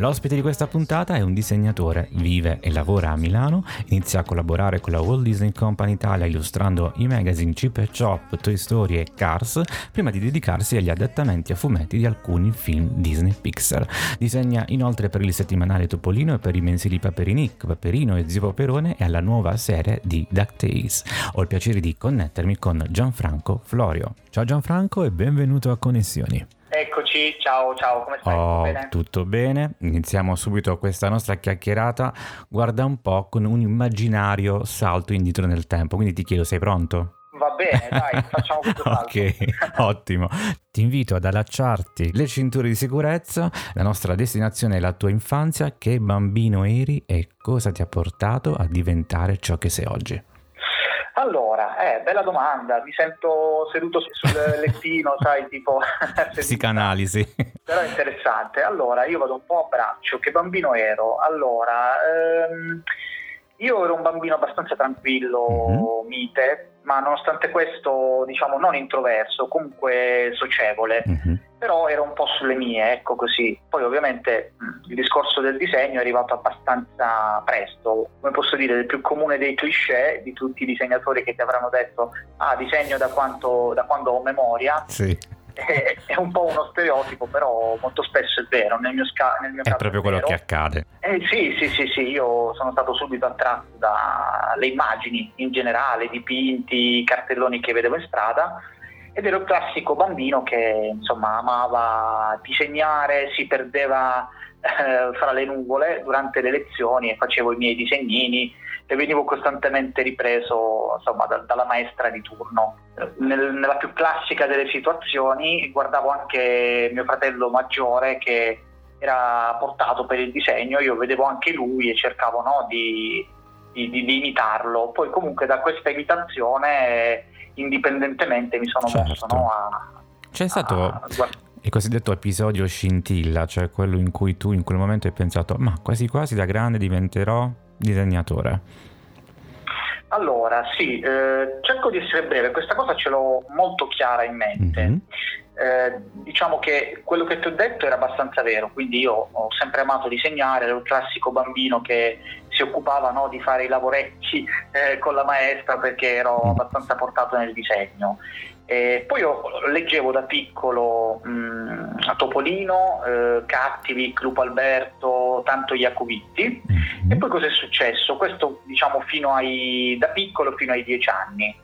L'ospite di questa puntata è un disegnatore, vive e lavora a Milano, inizia a collaborare con la Walt Disney Company Italia illustrando i magazine Chip e Chop, Toy Story e Cars, prima di dedicarsi agli adattamenti a fumetti di alcuni film Disney Pixar. Disegna inoltre per il settimanale Topolino e per i mensili Paperinic, Paperino e Zio Paperone e alla nuova serie di DuckTales. Ho il piacere di connettermi con Gianfranco Florio. Ciao Gianfranco e benvenuto a Connessioni. Eccoci, ciao, ciao, come stai? Oh, tutto bene? tutto bene? Iniziamo subito questa nostra chiacchierata. Guarda un po' con un immaginario salto indietro nel tempo, quindi ti chiedo, sei pronto? Va bene, dai, facciamo questo salto. ok, ottimo. Ti invito ad allacciarti le cinture di sicurezza. La nostra destinazione è la tua infanzia. Che bambino eri e cosa ti ha portato a diventare ciò che sei oggi? Allora, eh, bella domanda, mi sento seduto sul lettino, sai, tipo... Psicanalisi. Però è interessante. Allora, io vado un po' a braccio, che bambino ero? Allora, ehm, io ero un bambino abbastanza tranquillo, Mhm. mite, ma nonostante questo, diciamo, non introverso, comunque socievole. Mhm. però ero un po' sulle mie, ecco così. Poi ovviamente il discorso del disegno è arrivato abbastanza presto, come posso dire, il più comune dei cliché di tutti i disegnatori che ti avranno detto ah disegno da, quanto, da quando ho memoria, Sì, è, è un po' uno stereotipo, però molto spesso è vero, nel mio, sca- nel mio è proprio quello vero. che accade. Eh, sì, sì, sì, sì, io sono stato subito attratto dalle immagini in generale, dipinti, cartelloni che vedevo in strada ed ero il classico bambino che insomma amava disegnare, si perdeva eh, fra le nuvole durante le lezioni e facevo i miei disegnini e venivo costantemente ripreso insomma, da- dalla maestra di turno. Nel- nella più classica delle situazioni guardavo anche mio fratello maggiore che era portato per il disegno, io vedevo anche lui e cercavo no, di, di- di- di imitarlo. Poi comunque da questa imitazione indipendentemente mi sono Certo. mosso no, a, C'è stato a il cosiddetto episodio scintilla, cioè quello in cui tu in quel momento hai pensato, ma quasi quasi da grande diventerò disegnatore. Allora, sì, eh, cerco di essere breve, questa cosa ce l'ho molto chiara in mente. Mhm. Eh, diciamo che quello che ti ho detto era abbastanza vero, quindi io ho sempre amato disegnare, ero il classico bambino che si occupava no, di fare i lavoretti eh, con la maestra perché ero Mm. abbastanza portato nel disegno. E poi io leggevo da piccolo mh, Topolino, eh, Cattivi, Lupo Alberto, tanto Iacovitti. Mhm. E poi cosa è successo? Questo diciamo fino ai, da piccolo fino ai dieci anni.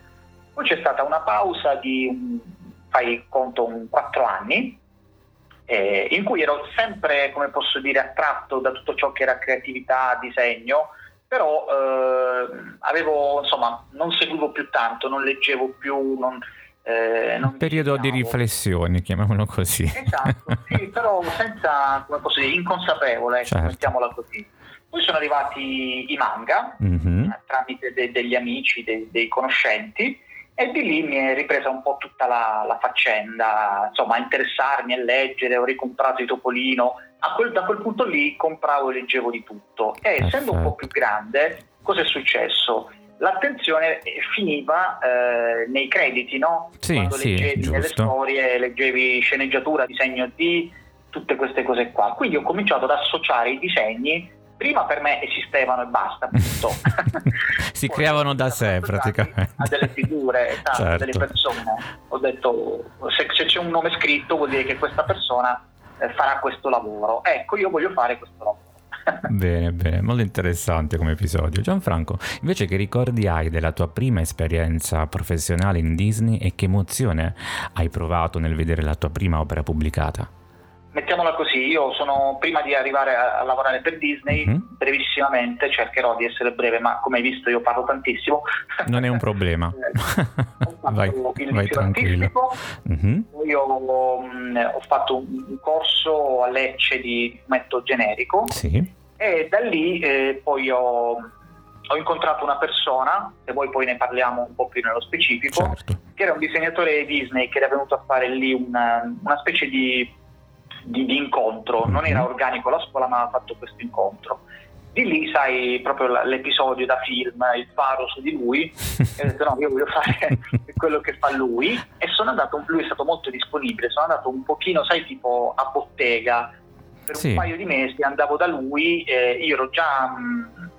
Poi c'è stata una pausa di, fai conto, un quattro anni, eh, in cui ero sempre, come posso dire, attratto da tutto ciò che era creatività, disegno, però eh, avevo, insomma, non seguivo più tanto, non leggevo più, non, eh, Un periodo di riflessione, chiamiamolo così. Esatto, sì, però senza, come posso dire, inconsapevole, ecco, Certo. mettiamola così. Poi sono arrivati i manga, Mhm. eh, tramite de- degli amici, de- dei conoscenti, e di lì mi è ripresa un po' tutta la, la faccenda, insomma, a interessarmi a leggere, ho ricomprato i Topolino, quel- da quel punto lì compravo e leggevo di tutto. E essendo un po' Perfetto. più grande, cosa è successo? L'attenzione eh, finiva eh, nei crediti, no? Sì, Quando sì, leggevi nelle giusto. storie, leggevi sceneggiatura, disegno di, tutte queste cose qua. Quindi ho cominciato ad associare i disegni prima per me esistevano e basta, si Poi creavano da sé praticamente. A delle figure, esatto, a Certo. delle persone. Ho detto, se, se c'è un nome scritto vuol dire che questa persona eh, farà questo lavoro. Ecco, io voglio fare questo lavoro. Bene, bene, molto interessante come episodio. Gianfranco, invece che ricordi hai della tua prima esperienza professionale in Disney e che emozione hai provato nel vedere la tua prima opera pubblicata? Mettiamola così, io sono, prima di arrivare a, a lavorare per Disney, Mhm. brevissimamente, cercherò di essere breve, ma come hai visto io parlo tantissimo. Non è un problema. Eh, vai, il vai tranquillo. Mhm. poi io mh, ho fatto un, un, corso a Lecce di fumetto generico sì. e da lì eh, poi ho, ho, incontrato una persona, e poi, poi ne parliamo un po' più nello specifico, certo. che era un disegnatore Disney che era venuto a fare lì una, una specie di, di, di incontro, non era organico la scuola ma ha fatto questo incontro. Di lì sai proprio l'episodio da film, il faro su di lui, e ho detto no, io voglio fare quello che fa lui. E sono andato, lui è stato molto disponibile, sono andato un pochino, sai, tipo a bottega, per sì. un paio di mesi andavo da lui, eh, io ero già,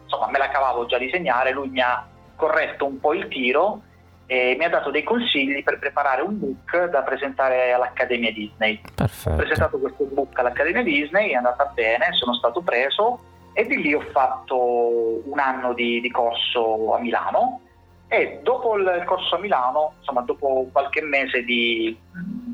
insomma me la cavavo già a disegnare, lui mi ha corretto un po' il tiro e mi ha dato dei consigli per preparare un book da presentare all'Accademia Disney. Perfetto. Ho presentato questo book all'Accademia Disney, è andata bene, sono stato preso e di lì ho fatto un anno di, di corso a Milano e dopo il corso a Milano, insomma dopo qualche mese di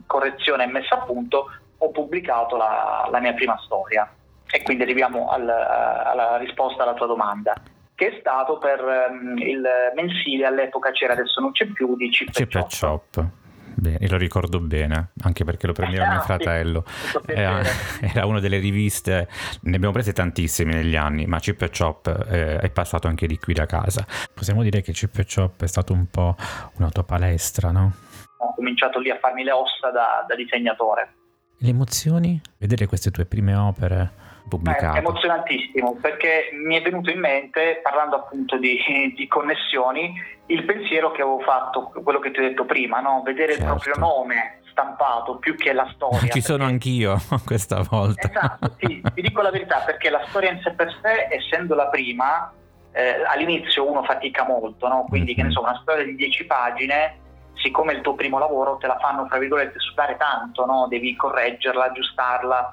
correzione e messa a punto, ho pubblicato la, la mia prima storia e quindi arriviamo al, alla risposta alla tua domanda che è stato per um, il mensile all'epoca c'era adesso non c'è più di Chip, Chip Chop. Chop. Bene, lo ricordo bene, anche perché lo prendeva ah, mio fratello. Sì, era, era, una delle riviste, ne abbiamo prese tantissime negli anni, ma Chip e Chop eh, è passato anche di qui da casa. Possiamo dire che Chip e Chop è stato un po' una tua palestra, no? Ho cominciato lì a farmi le ossa da, da disegnatore. Le emozioni? Vedere queste tue prime opere pubblicato. È emozionantissimo perché mi è venuto in mente, parlando appunto di, di, connessioni, il pensiero che avevo fatto, quello che ti ho detto prima, no? vedere certo. il proprio nome stampato più che la storia. Ci perché... sono anch'io questa volta. Esatto, sì, ti dico la verità perché la storia in sé per sé, essendo la prima, eh, all'inizio uno fatica molto, no? quindi mm-hmm. che ne so, una storia di 10 pagine siccome il tuo primo lavoro te la fanno, fra virgolette, sudare tanto, no? devi correggerla, aggiustarla,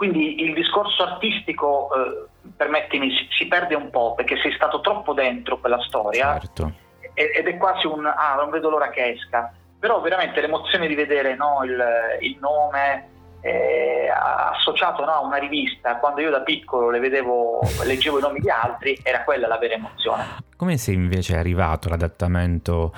quindi il discorso artistico, eh, permettimi, si, si, perde un po' perché sei stato troppo dentro quella storia certo. ed è quasi un ah, non vedo l'ora che esca. Però veramente l'emozione di vedere no, il, il, nome eh, associato no, a una rivista, quando io da piccolo le vedevo, leggevo i nomi di altri, era quella la vera emozione. Come sei invece arrivato l'adattamento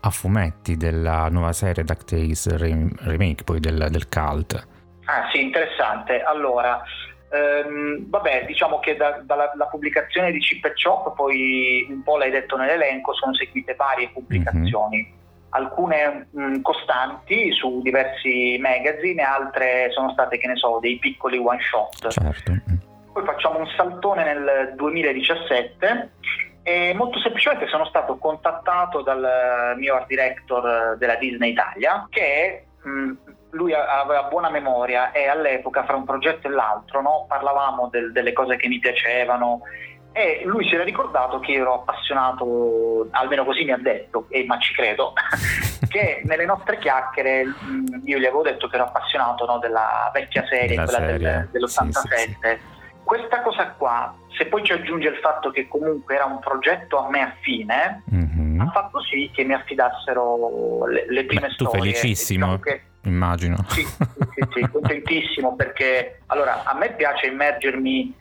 a fumetti della nuova serie DuckTales Remake, poi del, del Cult? Ah sì, interessante. Allora, ehm, vabbè, diciamo che da, dalla pubblicazione di Chip e Chop, poi un po' l'hai detto nell'elenco, sono seguite varie pubblicazioni. Mm-hmm. Alcune mh, mm, costanti su diversi magazine, altre sono state, che ne so, dei piccoli one shot. Certo. Poi facciamo un saltone nel 2017 e molto semplicemente sono stato contattato dal mio art director della Disney Italia che mh, lui aveva buona memoria e all'epoca fra un progetto e l'altro no, parlavamo del, delle cose che mi piacevano e lui si era ricordato che ero appassionato, almeno così mi ha detto, e, ma ci credo, che nelle nostre chiacchiere io gli avevo detto che ero appassionato no, della vecchia serie, della quella serie. Del, dell'87. Sì, sì, sì. Questa cosa qua, se poi ci aggiunge il fatto che comunque era un progetto a me affine, mm-hmm. ha fatto sì che mi affidassero le, le prime Beh, storie. Tu felicissimo. Diciamo che, immagino. Sì, sì, sì, contentissimo perché allora a me piace immergermi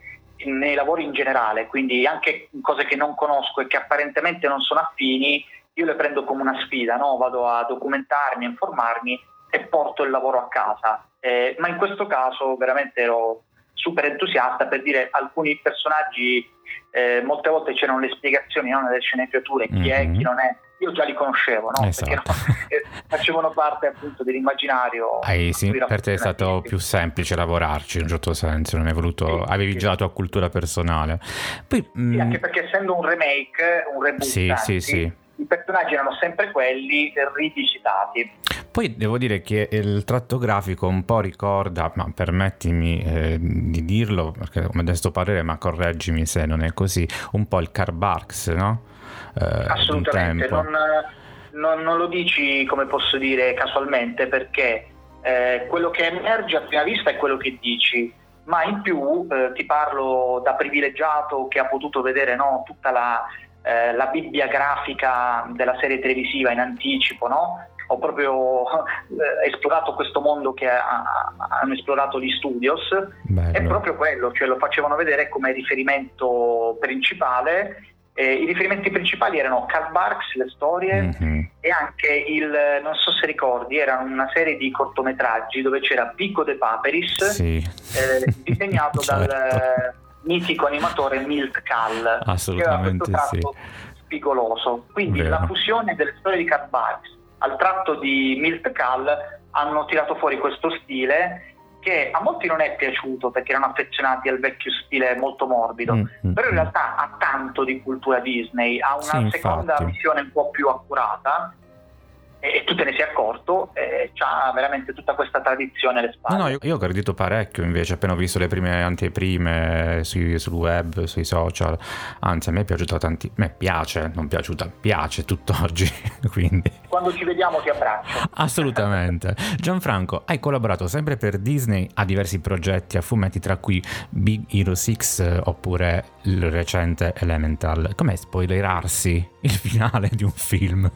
nei lavori in generale, quindi anche cose che non conosco e che apparentemente non sono affini, io le prendo come una sfida, no? vado a documentarmi, a informarmi e porto il lavoro a casa. Eh, ma in questo caso veramente ero super entusiasta per dire alcuni personaggi, eh, molte volte c'erano le spiegazioni no, nelle sceneggiature, chi mm-hmm. è, chi non è, io già li conoscevo, no? esatto. perché no, facevano parte appunto dell'immaginario. Ah, sì, per te è stato più semplice lavorarci in un certo senso, non hai voluto, sì, avevi sì. già la tua cultura personale. Poi, mh... anche mm, perché essendo un remake, un reboot, sì, anzi, sì, sì i personaggi erano sempre quelli rivisitati. Poi devo dire che il tratto grafico un po' ricorda, ma permettimi eh, di dirlo, perché come modesto parere, ma correggimi se non è così, un po' il Car Barks, no? Eh, Assolutamente, non, non, non, lo dici come posso dire casualmente perché eh, quello che emerge a prima vista è quello che dici, ma in più eh, ti parlo da privilegiato che ha potuto vedere no, tutta la eh, la Bibbia grafica della serie televisiva in anticipo, no? ho proprio eh, esplorato questo mondo che ha, hanno esplorato gli studios, Bello. è proprio quello, cioè lo facevano vedere come riferimento principale Eh, I riferimenti principali erano Karl Barks, le storie, mm-hmm. e anche il, non so se ricordi, era una serie di cortometraggi dove c'era Pico de Paperis, sì. eh, disegnato certo. dal mitico animatore Milt Kall, Assolutamente che aveva questo tratto sì. spigoloso. Quindi Vero. la fusione delle storie di Karl Barks al tratto di Milt Kall hanno tirato fuori questo stile che a molti non è piaciuto perché erano affezionati al vecchio stile molto morbido, mm-hmm. però in realtà ha tanto di cultura Disney, ha una sì, seconda infatti. visione un po' più accurata e tu te ne sei accorto, eh, c'ha veramente tutta questa tradizione alle spalle. No, no, io, io ho gradito parecchio invece, appena ho visto le prime anteprime sui, sul web, sui social, anzi a me è piaciuta tanti, a me piace, non piaciuta, piace tutt'oggi, quindi... Quando ci vediamo ti abbraccio. Assolutamente. Gianfranco, hai collaborato sempre per Disney a diversi progetti a fumetti, tra cui Big Hero 6 oppure il recente Elemental. Com'è spoilerarsi il finale di un film?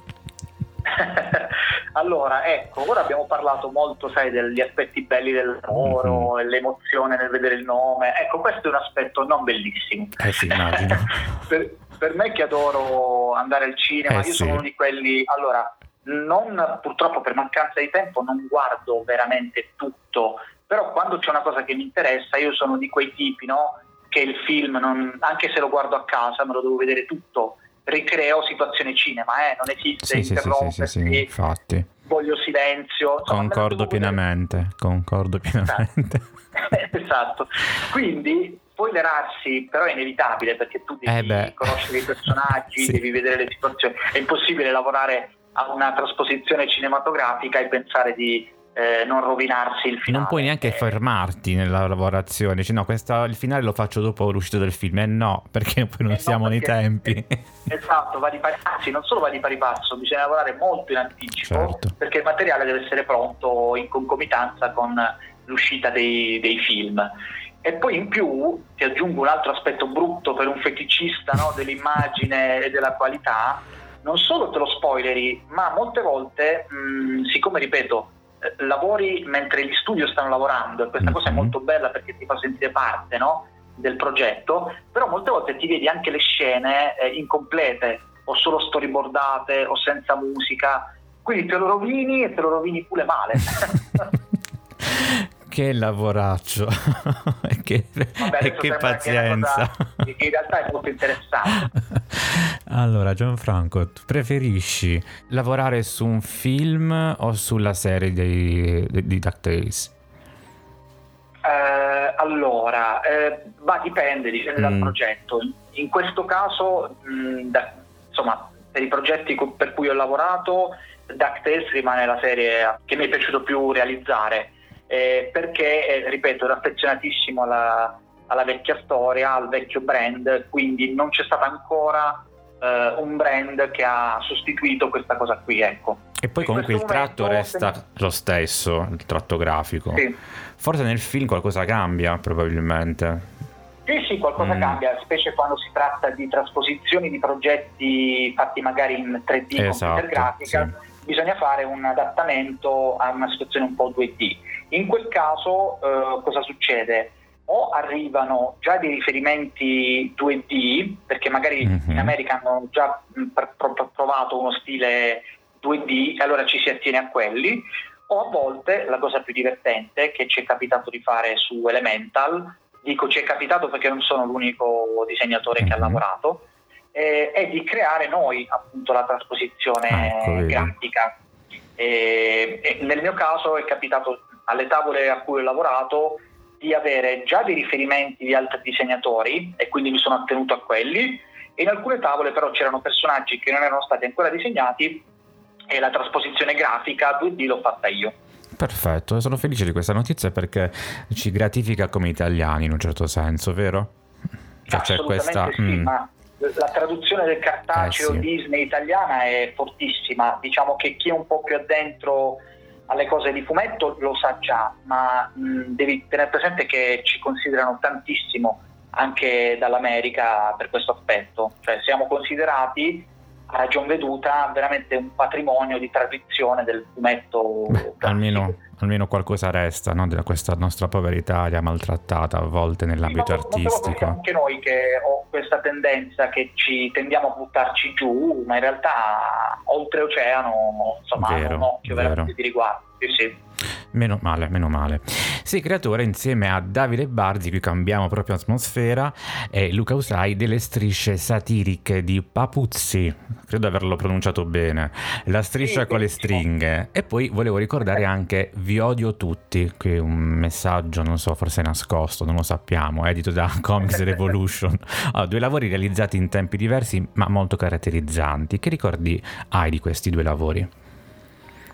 Allora, ecco, ora abbiamo parlato molto, sai, degli aspetti belli del lavoro, mm-hmm. l'emozione nel vedere il nome. Ecco, questo è un aspetto non bellissimo. Eh sì, immagino. per, per, me che adoro andare al cinema, eh io sì. sono uno di quelli... Allora, non, purtroppo per mancanza di tempo non guardo veramente tutto, però quando c'è una cosa che mi interessa, io sono di quei tipi, no? Che il film, non, anche se lo guardo a casa, me lo devo vedere tutto ricreo situazione cinema, eh? non esiste sì, interrompersi, sì, sì, infatti. voglio silenzio. Insomma, concordo pienamente, concordo pienamente. esatto, quindi spoilerarsi però è inevitabile perché tu devi eh conoscere i personaggi, devi vedere le situazioni, è impossibile lavorare a una trasposizione cinematografica e pensare di eh, non rovinarsi il finale. Non puoi neanche fermarti nella lavorazione, dici no, questa, il finale lo faccio dopo l'uscita del film, e eh no, perché poi non eh siamo no, nei tempi. Esatto, va di pari, anzi non solo va di pari passo, bisogna lavorare molto in anticipo certo. perché il materiale deve essere pronto in concomitanza con l'uscita dei, dei film. E poi in più ti aggiungo un altro aspetto brutto per un feticista no, dell'immagine e della qualità, non solo te lo spoileri, ma molte volte, mh, siccome ripeto, lavori mentre gli studio stanno lavorando e questa mm-hmm. cosa è molto bella perché ti fa sentire parte no, del progetto, però molte volte ti vedi anche le scene eh, incomplete o solo storyboardate o senza musica, quindi te lo rovini e te lo rovini pure male. che lavoraccio che, Vabbè, e che pazienza che in realtà è molto interessante allora Gianfranco preferisci lavorare su un film o sulla serie di, di, di DuckTales? Eh, allora eh, ma dipende dipende mm. dal progetto in questo caso mh, da, insomma per i progetti per cui ho lavorato DuckTales rimane la serie che mi è piaciuto più realizzare eh, perché, eh, ripeto, ero affezionatissimo alla, alla, vecchia storia, al vecchio brand, quindi non c'è stato ancora eh, un brand che ha sostituito questa cosa qui, ecco. E poi comunque il tratto resta se... lo stesso, il tratto grafico. Sì. Forse nel film qualcosa cambia, probabilmente. Sì, sì, qualcosa mm. cambia, specie quando si tratta di trasposizioni di progetti fatti magari in 3D esatto, computer grafica, sì. bisogna fare un adattamento a una situazione un po' 2D. In quel caso eh, cosa succede? O arrivano già dei riferimenti 2D, perché magari mm-hmm. in America hanno già pr- pr- provato uno stile 2D e allora ci si attiene a quelli, o a volte la cosa più divertente che ci è capitato di fare su Elemental, dico ci è capitato perché non sono l'unico disegnatore mm-hmm. che ha lavorato, eh, è di creare noi appunto la trasposizione ecco, grafica. E, e nel mio caso è capitato alle tavole a cui ho lavorato di avere già dei riferimenti di altri disegnatori e quindi mi sono attenuto a quelli e in alcune tavole però c'erano personaggi che non erano stati ancora disegnati e la trasposizione grafica 2D l'ho fatta io. Perfetto, sono felice di questa notizia perché ci gratifica come italiani in un certo senso, vero? Cioè, c'è questa... Sì, mm. ma la traduzione del cartaceo Eh, sì. Disney italiana è fortissima, diciamo che chi è un po' più addentro alle cose di fumetto lo sa già, ma mh, devi tenere presente che ci considerano tantissimo anche dall'America per questo aspetto, cioè siamo considerati a ragion veduta veramente un patrimonio di tradizione del fumetto. Beh, almeno, almeno, qualcosa resta no? di questa nostra povera Italia maltrattata a volte nell'ambito sì, artistico. Anche noi che ho questa tendenza che ci tendiamo a buttarci giù, ma in realtà oltreoceano insomma vero, hanno un occhio vero. veramente di riguardo. Sì, sì. Meno male, meno male. Sei creatore insieme a Davide Barzi, qui cambiamo proprio atmosfera, e Luca Usai delle strisce satiriche di Papuzzi, credo averlo pronunciato bene, la striscia sì, con le stringhe. E poi volevo ricordare anche Vi odio tutti, qui un messaggio, non so, forse nascosto, non lo sappiamo, edito da Comics Revolution. Allora, due lavori realizzati in tempi diversi ma molto caratterizzanti. Che ricordi hai di questi due lavori?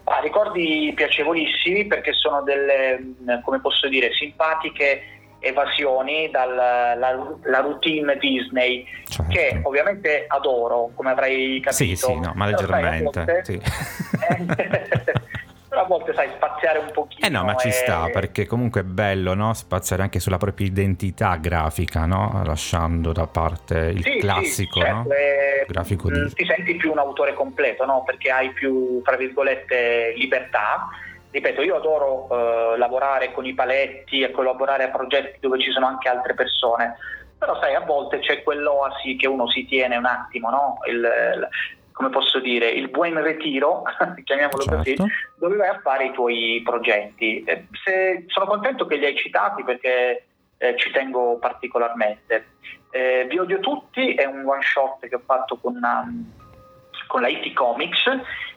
Ah, ricordi piacevolissimi perché sono delle, come posso dire, simpatiche evasioni dalla routine Disney certo. che ovviamente adoro come avrai capito sì sì no ma leggermente volte, sì. a volte sai spaziare un pochino. Eh no, ma ci sta perché comunque è bello no? spaziare anche sulla propria identità grafica, no? lasciando da parte il sì, classico sì, certo, no? eh, grafico di... Ti senti più un autore completo no? perché hai più, tra virgolette, libertà. Ripeto, io adoro eh, lavorare con i paletti e collaborare a progetti dove ci sono anche altre persone però sai a volte c'è quell'oasi che uno si tiene un attimo no? il, come posso dire, il buon ritiro, chiamiamolo certo. così, dove vai a fare i tuoi progetti. Eh, se, sono contento che li hai citati perché eh, ci tengo particolarmente. Eh, Vi odio tutti è un one shot che ho fatto con, um, con la IT Comics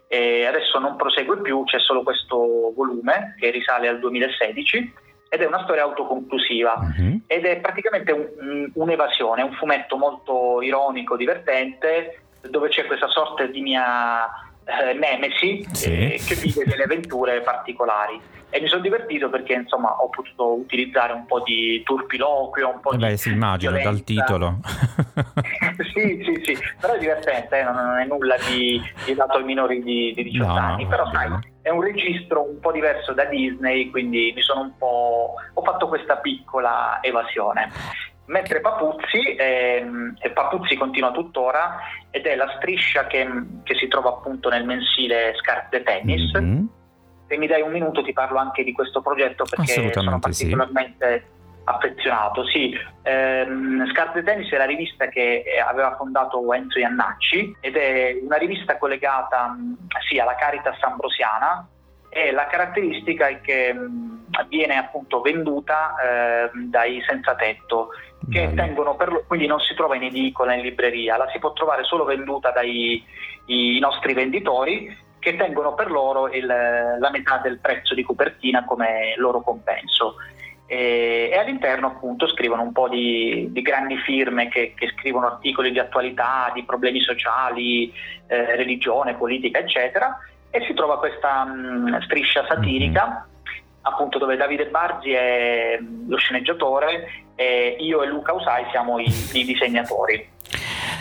e adesso non prosegue più, c'è solo questo volume che risale al 2016 ed è una storia autoconclusiva uh-huh. ed è praticamente un, un'evasione, un fumetto molto ironico, divertente dove c'è questa sorta di mia eh, nemesi sì. eh, che vive delle avventure particolari e mi sono divertito perché insomma ho potuto utilizzare un po' di turpiloquio, un po' eh beh, si immagina dal titolo. sì, sì, sì, però è divertente, eh? non è nulla di, di dato ai minori di, di 18 no, anni, però sai, è un registro un po' diverso da Disney, quindi mi sono un po' ho fatto questa piccola evasione mentre Papuzzi, ehm, e Papuzzi continua tuttora ed è la striscia che, che si trova appunto nel mensile Scarpe Tennis. Mm-hmm. Se mi dai un minuto ti parlo anche di questo progetto perché sono particolarmente sì. affezionato. Sì, ehm, Scarpe Tennis è la rivista che aveva fondato Enzo Iannacci ed è una rivista collegata sì, alla Caritas Ambrosiana e la caratteristica è che viene appunto venduta eh, dai senza tetto che tengono per, quindi non si trova in edicola, in libreria, la si può trovare solo venduta dai nostri venditori che tengono per loro il, la metà del prezzo di copertina come loro compenso. E, e all'interno appunto scrivono un po' di, di grandi firme che, che, scrivono articoli di attualità, di problemi sociali, eh, religione, politica, eccetera, e si trova questa mh, striscia satirica. Mm-hmm appunto dove Davide Barzi è lo sceneggiatore e io e Luca Usai siamo i, i disegnatori.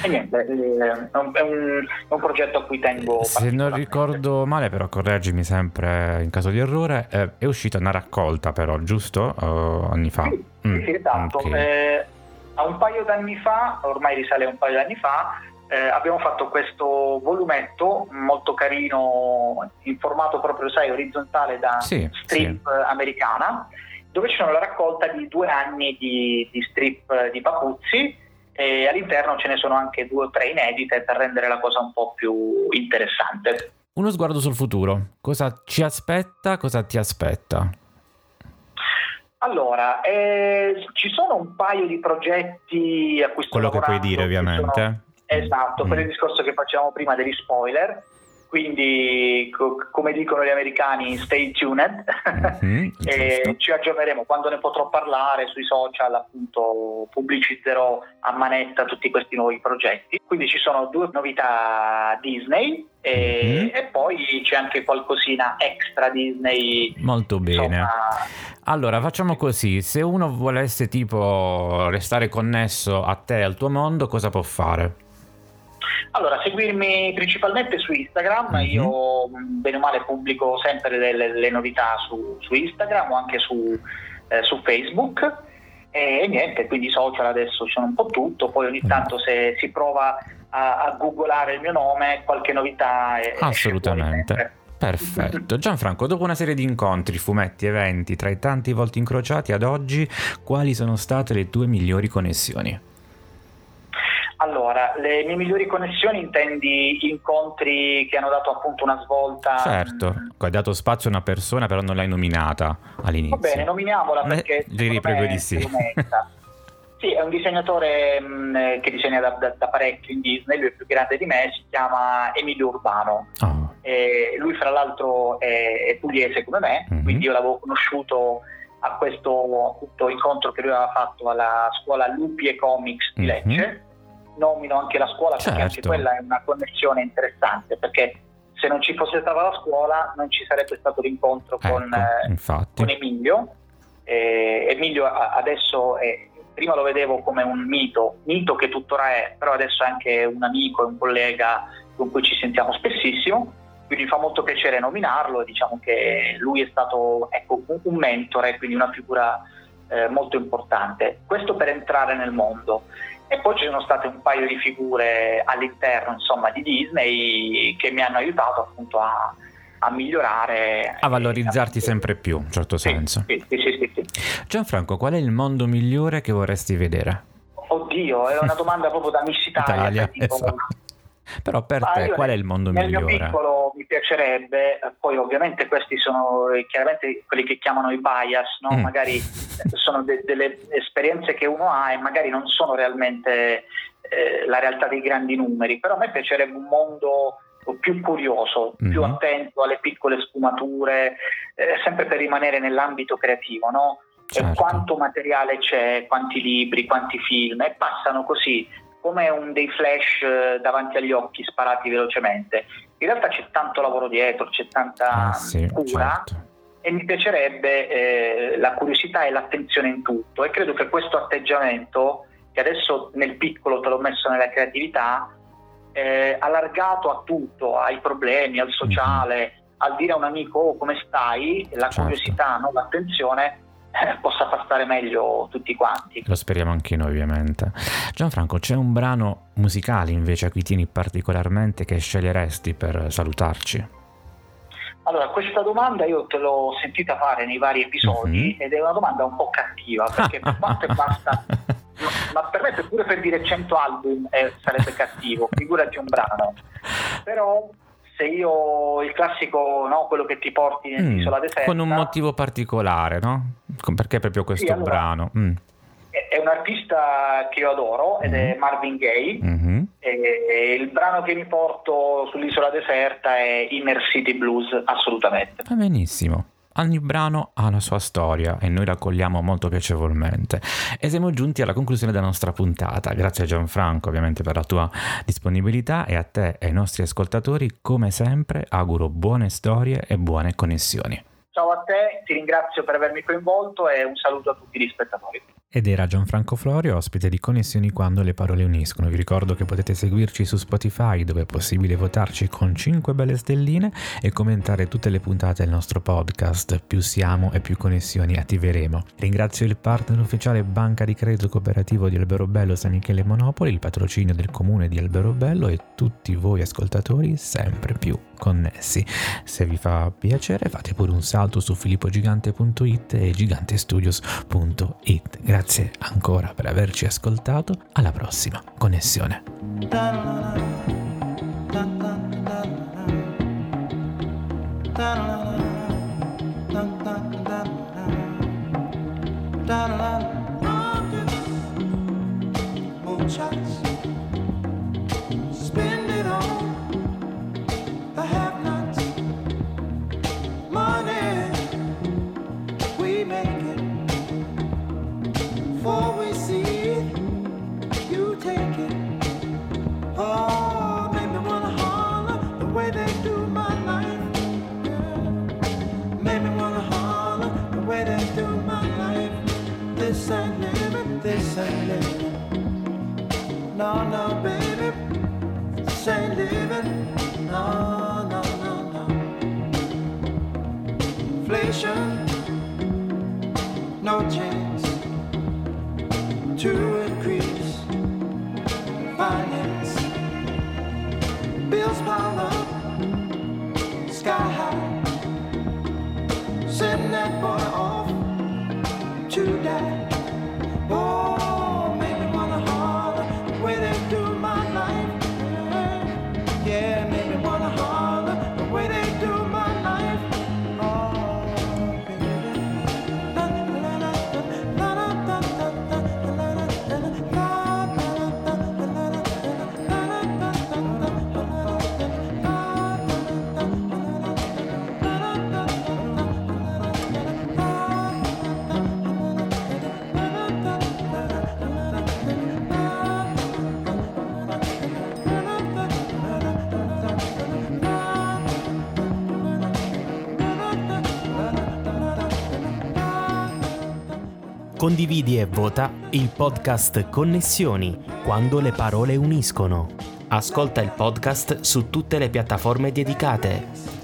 E niente, eh, è un, è, un, è un, progetto a cui tengo. Se non ricordo male, però correggimi sempre in caso di errore, eh, è uscita una raccolta però, giusto? Uh, anni fa? Sì, mm, sì esatto. Okay. Eh, a un paio d'anni fa, ormai risale a un paio d'anni fa, eh, abbiamo fatto questo volumetto molto carino in formato proprio sai orizzontale da sì, strip sì. americana dove c'è la raccolta di due anni di, di strip di Papuzzi e all'interno ce ne sono anche due o tre inedite per rendere la cosa un po' più interessante. Uno sguardo sul futuro, cosa ci aspetta, cosa ti aspetta? Allora, eh, ci sono un paio di progetti a cui sto Quello che puoi dire ovviamente. Sono Esatto, mm. per il discorso che facevamo prima degli spoiler, quindi co- come dicono gli americani stay tuned. Mm-hmm, e ci aggiorneremo. Quando ne potrò parlare sui social appunto pubblicizzerò a manetta tutti questi nuovi progetti. Quindi ci sono due novità Disney e, mm-hmm. e poi c'è anche qualcosina extra Disney. Molto bene. Insomma... allora facciamo così. Se uno volesse tipo restare connesso a te e al tuo mondo cosa può fare? Allora, seguirmi principalmente su Instagram, mm-hmm. io bene o male pubblico sempre delle, delle novità su, su, Instagram o anche su, eh, su Facebook e, e, niente, quindi social adesso c'è un po' tutto, poi ogni tanto se si prova a, a googolare il mio nome qualche novità è, Assolutamente. Perfetto. Gianfranco, dopo una serie di incontri, fumetti, eventi, tra i tanti volti incrociati ad oggi, quali sono state le tue migliori connessioni? Allora, le mie migliori connessioni intendi incontri che hanno dato appunto una svolta? Certo, hai dato spazio a una persona però non l'hai nominata all'inizio. Va bene, nominiamola perché... Eh, riprego di sì. Sì, è un disegnatore mh, mm, che disegna da, da, da, parecchio in Disney, lui è più grande di me, si chiama Emilio Urbano. Oh. lui fra l'altro è, è pugliese come me, mm-hmm. quindi io l'avevo conosciuto a questo appunto, incontro che lui aveva fatto alla scuola Lupi e Comics di mm-hmm. Nomino anche la scuola certo. perché anche certo. quella è una connessione interessante perché se non ci fosse stata la scuola non ci sarebbe stato l'incontro ecco, con, eh, con, Emilio. Eh, Emilio adesso è, prima lo vedevo come un mito, mito che tuttora è, però adesso è anche un amico e un collega con cui ci sentiamo spessissimo quindi fa molto piacere nominarlo, diciamo che lui è stato ecco, un mentore, quindi una figura eh, molto importante. Questo per entrare nel mondo. E poi ci sono state un paio di figure all'interno insomma, di Disney che mi hanno aiutato appunto a, a migliorare. A valorizzarti a... sempre più, in certo senso. Sì, sì, sì, sì, Gianfranco, qual è il mondo migliore che vorresti vedere? Oddio, è una domanda proprio da Miss Italia. Italia tipo... esatto. Però per Ma te qual è il mondo nel migliore? Nel mio piccolo mi piacerebbe, poi ovviamente questi sono chiaramente quelli che chiamano i bias, no? mm. magari sono de- delle esperienze che uno ha e magari non sono realmente eh, la realtà dei grandi numeri, però a me piacerebbe un mondo più curioso, mm-hmm. più attento alle piccole sfumature, eh, sempre per rimanere nell'ambito creativo, no? Certo. quanto materiale c'è, quanti libri, quanti film, e passano così come un dei flash eh, davanti agli occhi sparati velocemente. In realtà c'è tanto lavoro dietro, c'è tanta ah, sì, cura certo. e mi piacerebbe eh, la curiosità e l'attenzione in tutto e credo che questo atteggiamento, che adesso nel piccolo te l'ho messo nella creatività, eh, allargato a tutto, ai problemi, al sociale, mm-hmm. al dire a un amico oh, come stai, la certo. curiosità, no? l'attenzione, possa far stare meglio tutti quanti. Lo speriamo anche noi ovviamente. Gianfranco, c'è un brano musicale invece a cui tieni particolarmente che sceglieresti per salutarci? Allora, questa domanda io te l'ho sentita fare nei vari episodi mm-hmm. ed è una domanda un po' cattiva perché per quanto è basta, ma per me pure per dire 100 album eh, sarebbe cattivo, figurati un brano. Però se io il classico, no, quello che ti porti nell'isola mm, deserta. Con un motivo particolare, no? Perché proprio questo sì, allora, brano? Mm. È un artista che io adoro ed mm-hmm. è Marvin Gaye. Mm-hmm. E il brano che mi porto sull'isola deserta è Inner City Blues, assolutamente. Va benissimo. Ogni brano ha una sua storia e noi la accogliamo molto piacevolmente. E siamo giunti alla conclusione della nostra puntata. Grazie a Gianfranco ovviamente per la tua disponibilità e a te e ai nostri ascoltatori come sempre auguro buone storie e buone connessioni. Ciao a te, ti ringrazio per avermi coinvolto e un saluto a tutti gli spettatori. Ed era Gianfranco Florio, ospite di Connessioni quando le parole uniscono. Vi ricordo che potete seguirci su Spotify dove è possibile votarci con 5 belle stelline e commentare tutte le puntate del nostro podcast. Più siamo e più connessioni attiveremo. Ringrazio il partner ufficiale Banca di Credito Cooperativo di Alberobello San Michele Monopoli, il patrocinio del comune di Alberobello e tutti voi ascoltatori sempre più connessi. Se vi fa piacere fate pure un salto su filippogigante.it e gigantestudios.it. Grazie ancora per averci ascoltato, alla prossima connessione. Shots. Condividi e vota il podcast Connessioni, quando le parole uniscono. Ascolta il podcast su tutte le piattaforme dedicate.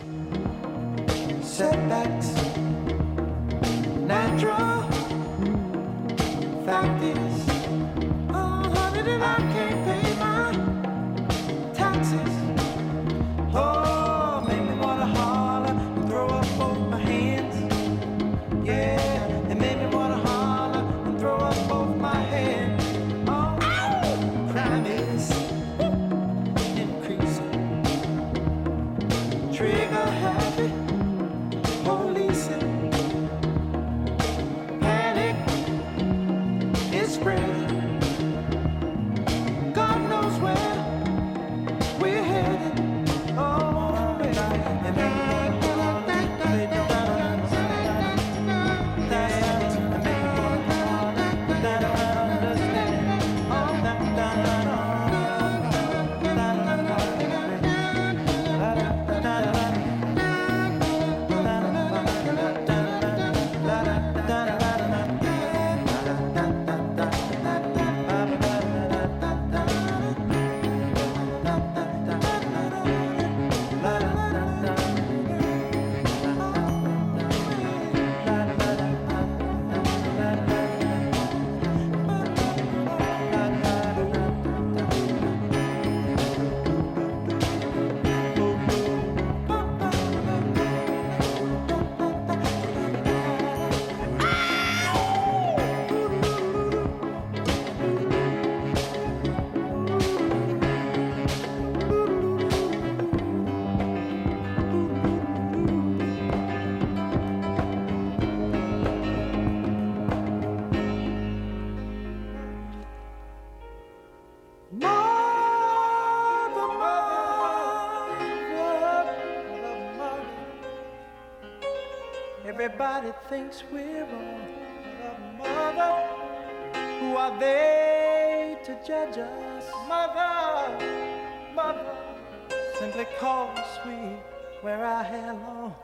Everybody thinks we're wrong. Mother, mother, who are they to judge us? Mother, mother, simply cause we wear our hair long.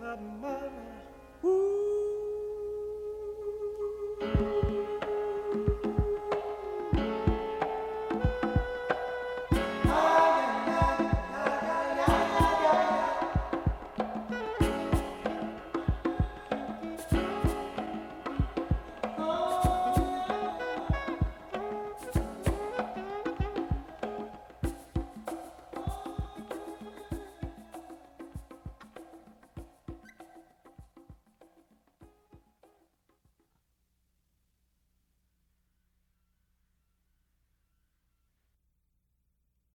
Mother, mother.